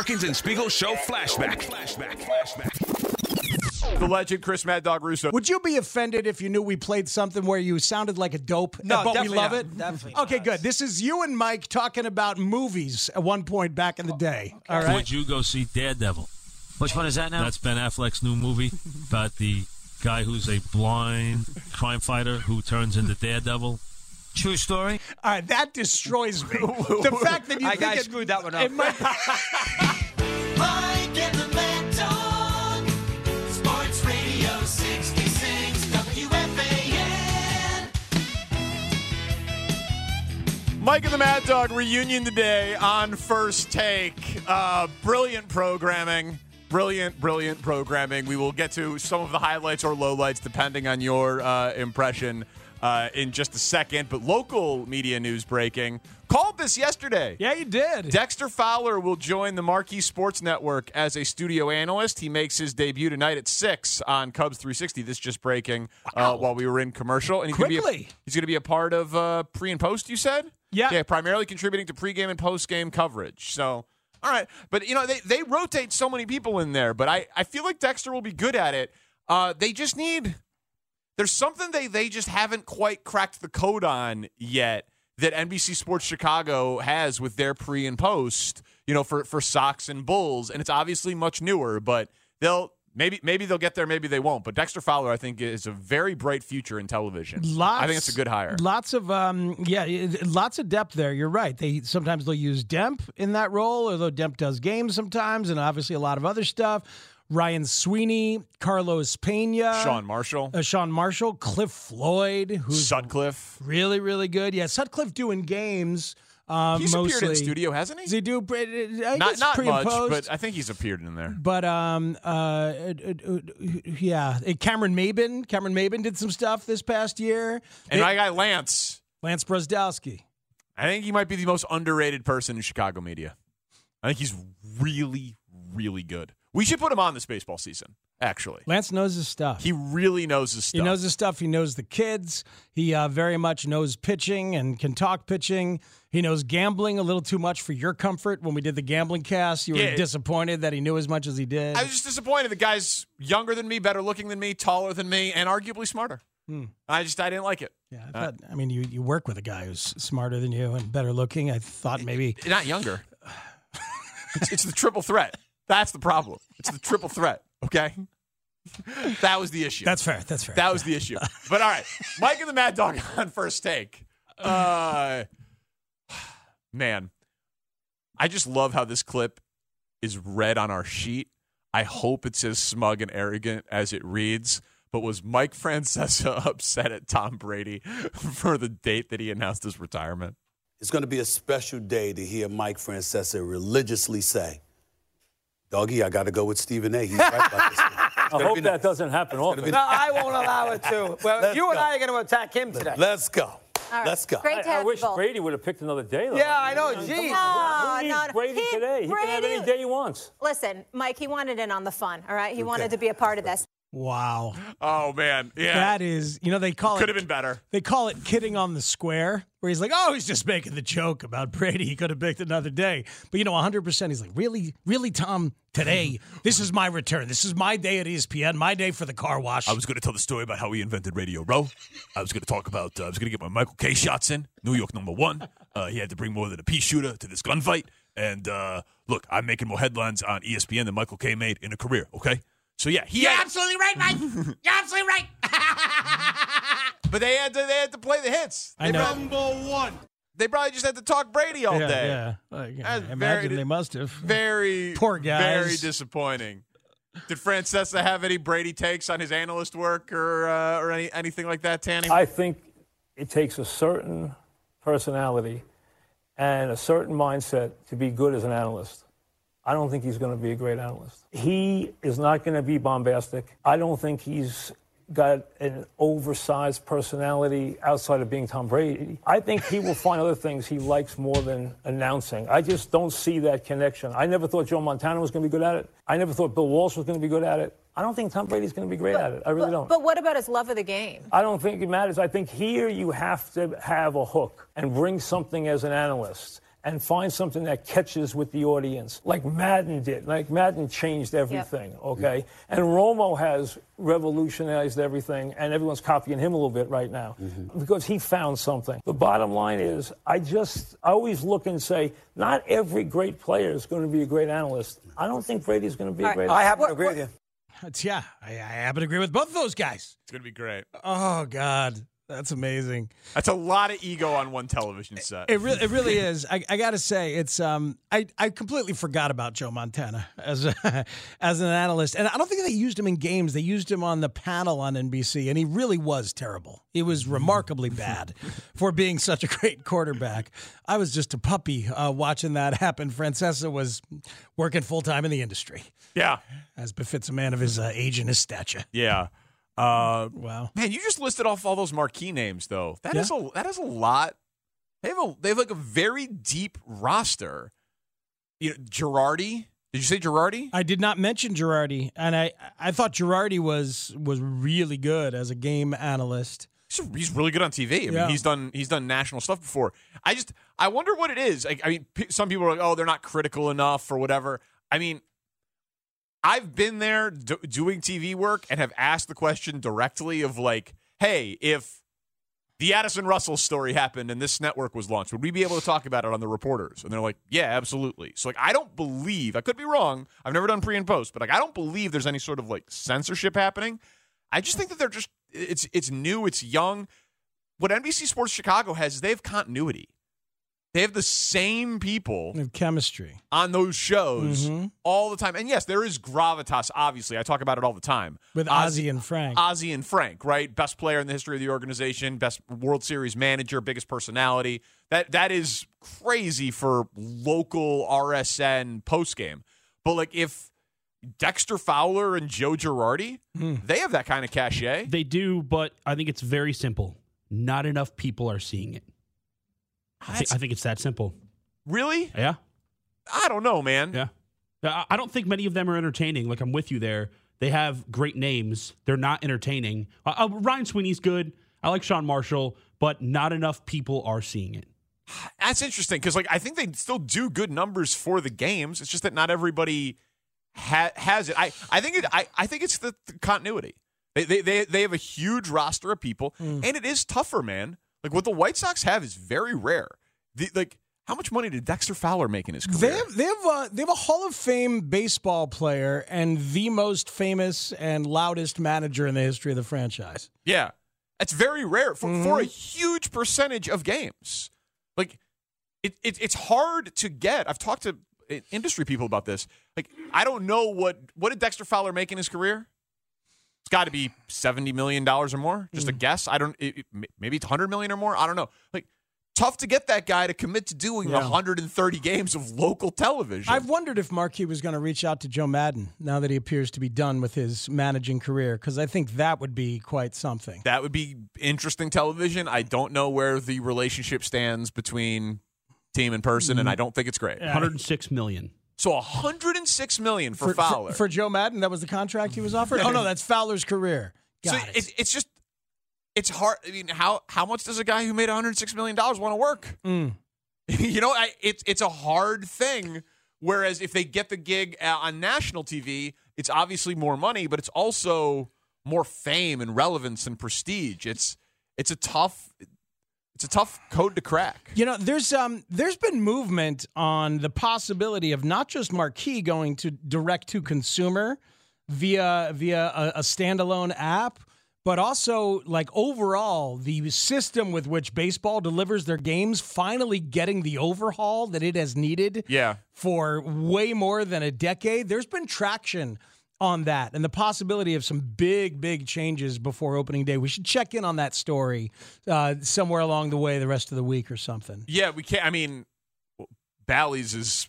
Parkins and Spiegel Show flashback. Flashback. Flashback. The legend Chris Mad Dog Russo. Would you be offended if you knew we played something where you sounded like a dope? No, but we love not. it. Definitely Okay, not. good. This is you and Mike talking about movies at one point back in the day. All right. Would you go see Daredevil? Which one is that now? That's Ben Affleck's new movie about the guy who's a blind crime fighter who turns into Daredevil. True story. All right, that destroys me. the fact that you I, think I it, screwed that one up. it might Mike and the Mad Dog. Sports Radio 66 WFAN. Mike and the Mad Dog reunion today on First Take. Uh, brilliant programming. Brilliant, brilliant programming. We will get to some of the highlights or lowlights depending on your uh, impression uh, in just a second. But local media news breaking. Called this yesterday. Yeah, you did. Dexter Fowler will join the Marquee Sports Network as a studio analyst. He makes his debut tonight at six on Cubs 360. This just breaking uh, while we were in commercial, and he's gonna be a- Quickly. he's going to be a part of uh, pre and post. You said, Yeah. yeah, primarily contributing to pregame and postgame coverage. So, all right, but you know they they rotate so many people in there, but I I feel like Dexter will be good at it. Uh, they just need there's something they they just haven't quite cracked the code on yet that NBC Sports Chicago has with their pre and post, you know, for for Sox and Bulls, and it's obviously much newer, but they'll maybe maybe they'll get there, maybe they won't. But Dexter Fowler, I think, is a very bright future in television. Lots, I think it's a good hire. Lots of um, yeah, lots of depth there. You're right. They sometimes they'll use Demp in that role, although Demp does games sometimes, and obviously a lot of other stuff. Ryan Sweeney, Carlos Pena, Sean Marshall, uh, Sean Marshall, Cliff Floyd, who's Sutcliffe. really really good. Yeah, Sutcliffe doing games. Um, He's mostly. appeared in studio, hasn't he? Does he do? I not not much, but I think he's appeared in there. But um uh, uh, uh, yeah, Uh, Cameron Maybin, Cameron Maybin did some stuff this past year. And They- my guy Lance, Lance Brozdowski. I think he might be the most underrated person in Chicago media. I think he's really, really good. We should put him on this baseball season. Actually, Lance knows his stuff. he really knows his stuff. He knows his stuff. He knows the kids. He uh, very much knows pitching and can talk pitching. He knows gambling a little too much for your comfort. When we did the gambling cast, you were Yeah. disappointed that he knew as much as he did. I was just disappointed. The guy's younger than me, better looking than me, taller than me, and arguably smarter. Hmm. I just I didn't like it. yeah, I, thought, I mean, you, you work with a guy who's smarter than you and better looking. I thought maybe Not younger. it's, it's the triple threat. That's the problem. It's the triple threat. Okay, that was the issue. that's fair. That's fair. That was the issue. But all right, Mike and the Mad Dog on first take. Uh, man, I just love how this clip is read on our sheet. I hope it's as smug and arrogant as it reads. But was Mike Francesa upset at Tom Brady for the date that he announced his retirement? It's going to be a special day to hear Mike Francesa religiously say, Doggy, I got to go with Stephen A. He's right about this. I hope that doesn't happen often. be- No, I won't allow it to. Well, Let's you and go. I are going to attack him today. Let's go. All right. Let's go. Great I, I wish both. Brady would have picked another day. Though. Yeah, I know. Come Gee. on. Who needs No, no, Brady he- today? He can have any day he wants. Listen, Mike, he wanted in on the fun. All right, he wanted to be a part of this. Wow. Oh man, yeah, That is, you know, they call could it could have been better. They call it kidding on the square, where he's like, "Oh, he's just making the joke about Brady. He could have picked another day." But you know, 100. percent He's like, "Really, really, Tom? Today, this is my return. This is my day at ESPN. My day for the car wash." I was going to tell the story about how he invented Radio Row. I was going to talk about, uh, I was going to get my Michael Kay shots in, New York number one. Uh, he had to bring more than a pea shooter to this gunfight. And uh, look, I'm making more headlines on ESPN than Michael Kay made in a career, okay? So yeah, he You're had, absolutely right, Mike. You're absolutely right. But they had to they had to play the hits. I They know. probably- one. They probably just had to talk Brady all yeah, day. yeah. Like, I imagine very- they must have. Very Poor guys. Very disappointing. Did Francesa have any Brady takes on his analyst work or uh, or any, anything like that, Tanny? I think it takes a certain personality and a certain mindset to be good as an analyst. I don't think he's going to be a great analyst. He is not going to be bombastic. I don't think he's got an oversized personality outside of being Tom Brady. I think he will find other things he likes more than announcing. I just don't see that connection. I never thought Joe Montana was going to be good at it. I never thought Bill Walsh was going to be good at it. I don't think Tom Brady's going to be great at it. I really but, don't. But what about his love of the game? I don't think it matters. I think here you have to have a hook and bring something as an analyst and find something that catches with the audience, like Madden did. Like Madden changed everything, mm. okay? And Romo has revolutionized everything, and everyone's copying him a little bit right now mm-hmm. because he found something. The bottom line is, I just I always look and say, not every great player is going to be a great analyst. I don't think Brady's going to be a great. I happen to agree with you. It's, yeah, I, I happen to agree with both of those guys. It's gonna be great. Oh God, that's amazing. That's a lot of ego on one television set. It really, it really is. I, I got to say, it's. Um, I, I completely forgot about Joe Montana as a, as an analyst, and I don't think they used him in games. They used him on the panel on NBC, and he really was terrible. He was remarkably bad for being such a great quarterback. I was just a puppy uh, watching that happen. Francesa was working full time in the industry. Yeah, as befits a man of his uh, age and his stature. Yeah. Uh, wow. Man, you just listed off all those marquee names, though. That is a that is a lot. They have a they have like a very deep roster. You know, Girardi. Did you say Girardi? I did not mention Girardi, and I I thought Girardi was was really good as a game analyst. He's, he's really good on TV. I mean, Yeah. he's done he's done national stuff before. I just I wonder what it is. Like, I mean, p- some people are like, oh, they're not critical enough or whatever. I mean, I've been there do- doing TV work and have asked the question directly of like, hey, if the Addison Russell story happened and this network was launched, would we be able to talk about it on the reporters? And they're like, yeah, absolutely. So like, I don't believe I could be wrong. I've never done pre and post, but like, I don't believe there's any sort of like censorship happening. I just think that they're just it's it's new, it's young. What NBC Sports Chicago has is they have continuity. They have the same people They have chemistry. on those shows Mhm. all the time. And yes, there is gravitas, obviously. I talk about it all the time. With Oz- Ozzie and Frank. Ozzie and Frank, right? Best player in the history of the organization, best World Series manager, biggest personality. That that is crazy for local RSN postgame. But like if Dexter Fowler and Joe Girardi, they have that kind of cachet. They do, but I think it's very simple. Not enough people are seeing it. I think, I think it's that simple. Really? Yeah. I don't know, man. Yeah. I I don't think many of them are entertaining. Like I'm with you there. They have great names. They're not entertaining. Uh, uh, Ryan Sweeney's good. I like Sean Marshall, but not enough people are seeing it. That's interesting because like I think they still do good numbers for the games. It's just that not everybody ha- has it. I, I think it. I, I think it's the, the continuity. They, they they they have a huge roster of people, and it is tougher, man. Like what the White Sox have is very rare. The, like how much money did Dexter Fowler make in his career? They have they have a, they have a Hall of Fame baseball player and the most famous and loudest manager in the history of the franchise. Yeah, it's very rare for, for a huge percentage of games. Like it, it, it's hard to get. I've talked to uh, industry people about this. Like I don't know what what did Dexter Fowler make in his career. It's got to be seventy million dollars or more. Just a hmm. guess. I don't. It, it- maybe it's hundred million or more. I don't know. Like tough to get that guy to commit to doing Yeah. 130 games of local television. I've wondered if Marquee was going to reach out to Joe Maddon now that he appears to be done with his managing career, because I think that would be quite something. that would be interesting television. I don't know where the relationship stands between team and person, and hmm. I don't think it's great. 106 million. So 106 million for, Fowler. For, Joe Maddon, that was the contract he was offered? oh, no, that's Fowler's career. so Got it. it's, it's just it's hard. I mean, how how much does a guy who made 106 million dollars want to work? Mm. you know, I, it's it's a hard thing. Whereas if they get the gig uh, on national TV, it's obviously more money, but it's also more fame and relevance and prestige. It's it's a tough it's a tough code to crack. You know, there's um there's been movement on the possibility of not just Marquee going to direct to consumer via via a, a standalone app, but also like overall the system with which baseball delivers their games finally getting the overhaul that it has needed Yeah. for way more than a decade. There's been traction on that and the possibility of some big, big changes before opening day. We should check in on that story uh, somewhere along the way the rest of the week or something. Yeah, we can't. I mean, Bally's is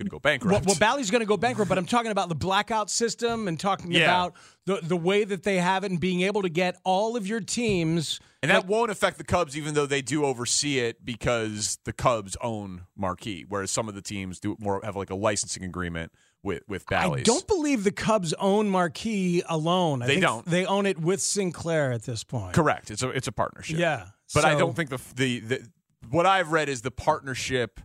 going to go bankrupt. well Bally's going to go bankrupt, but I'm talking about the blackout system and talking Yeah. about the the way that they have it and being able to get all of your teams. And that won't affect the Cubs, even though they do oversee it because the Cubs own Marquee, whereas some of the teams do more have like a licensing agreement with with Bally's. I don't believe the Cubs own Marquee alone. I They think don't. They own it with Sinclair at this point. Correct. It's a it's a partnership. Yeah. but I don't think the, the the what I've read is the partnership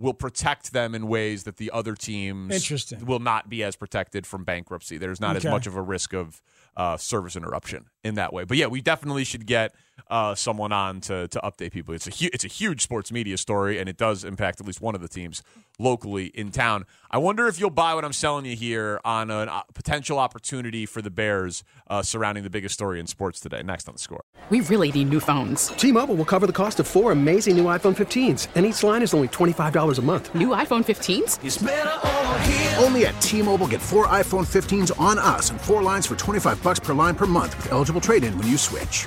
will protect them in ways that the other teams Interesting. will not be as protected from bankruptcy. There's not Okay. as much of a risk of uh, service interruption in that way. But yeah, we definitely should get uh, someone on to to update people. It's a hu- it's a huge sports media story, and it does impact at least one of the teams locally in town. I wonder if you'll buy what I'm selling you here on a uh, potential opportunity for the Bears uh, surrounding the biggest story in sports today. Next on the score. We really need new phones. T Mobile will cover the cost of four amazing new iPhone 15s, and each line is only $25 a month. New iPhone 15s? Only at T-Mobile get four iPhone 15s on us and four lines for 25 bucks per line per month with eligible trade-in when you switch.